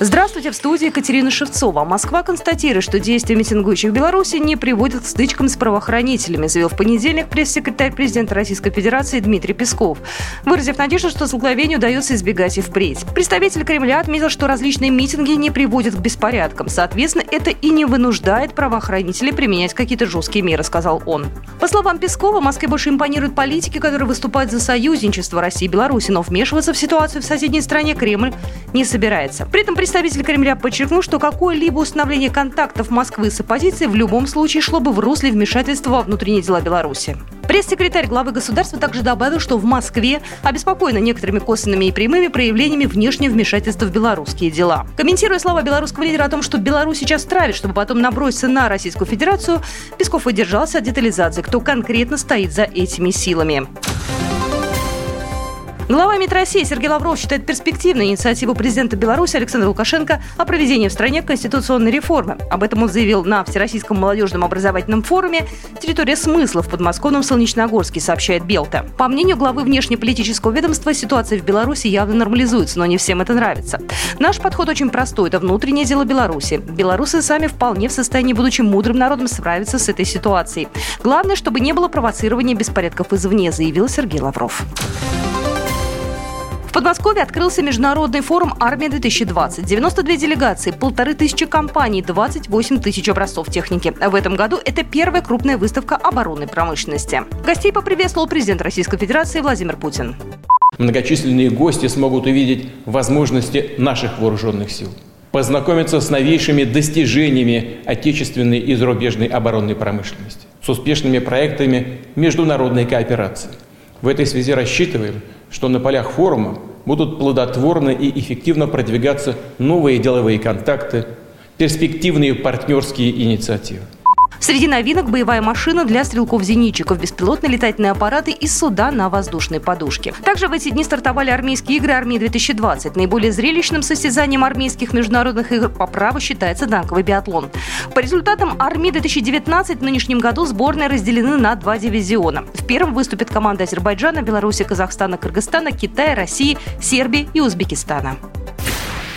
Здравствуйте, в студии Екатерина Шевцова. Москва констатирует, что действия митингующих в Беларуси не приводят к стычкам с правоохранителями, заявил в понедельник пресс-секретарь президента Российской Федерации Дмитрий Песков, выразив надежду, что столкновению удается избегать и впредь. Представитель Кремля отметил, что различные митинги не приводят к беспорядкам. Соответственно, это и не вынуждает правоохранителей применять какие-то жесткие меры, сказал он. По словам Пескова, Москве больше импонируют политики, которые выступают за союзничество России и Беларуси, но вмешиваться в ситуацию в соседней стране Кремль не собирается. При этом Представитель Кремля подчеркнул, что какое-либо установление контактов Москвы с оппозицией в любом случае шло бы в русле вмешательства во внутренние дела Беларуси. Пресс-секретарь главы государства также добавил, что в Москве обеспокоена некоторыми косвенными и прямыми проявлениями внешнего вмешательства в белорусские дела. Комментируя слова белорусского лидера о том, что Беларусь сейчас травит, чтобы потом наброситься на Российскую Федерацию, Песков выдержался от детализации, кто конкретно стоит за этими силами. Глава МИД России Сергей Лавров считает перспективной инициативу президента Беларуси Александра Лукашенко о проведении в стране конституционной реформы. Об этом он заявил на Всероссийском молодежном образовательном форуме «Территория смысла» в подмосковном Солнечногорске, сообщает Белта. По мнению главы внешнеполитического ведомства, ситуация в Беларуси явно нормализуется, но не всем это нравится. Наш подход очень простой. Это внутреннее дело Беларуси. Белорусы сами вполне в состоянии, будучи мудрым народом, справиться с этой ситуацией. Главное, чтобы не было провоцирования беспорядков извне, заявил Сергей Лавров. Подмосковье открылся международный форум «Армия-2020». 92 делегации, полторы тысячи компаний, 28 тысяч образцов техники. В этом году это первая крупная выставка оборонной промышленности. Гостей поприветствовал президент Российской Федерации Владимир Путин. Многочисленные гости смогут увидеть возможности наших вооруженных сил познакомиться с новейшими достижениями отечественной и зарубежной оборонной промышленности, с успешными проектами международной кооперации. В этой связи рассчитываем, что на полях форума будут плодотворно и эффективно продвигаться новые деловые контакты, перспективные партнерские инициативы. Среди новинок боевая машина для стрелков-зенитчиков, беспилотные летательные аппараты и суда на воздушной подушке. Также в эти дни стартовали армейские игры «Армии-2020». Наиболее зрелищным состязанием армейских международных игр по праву считается танковый биатлон. По результатам «Армии-2019» в нынешнем году сборные разделены на два дивизиона. В первом выступят команды Азербайджана, Беларуси, Казахстана, Кыргызстана, Китая, России, Сербии и Узбекистана.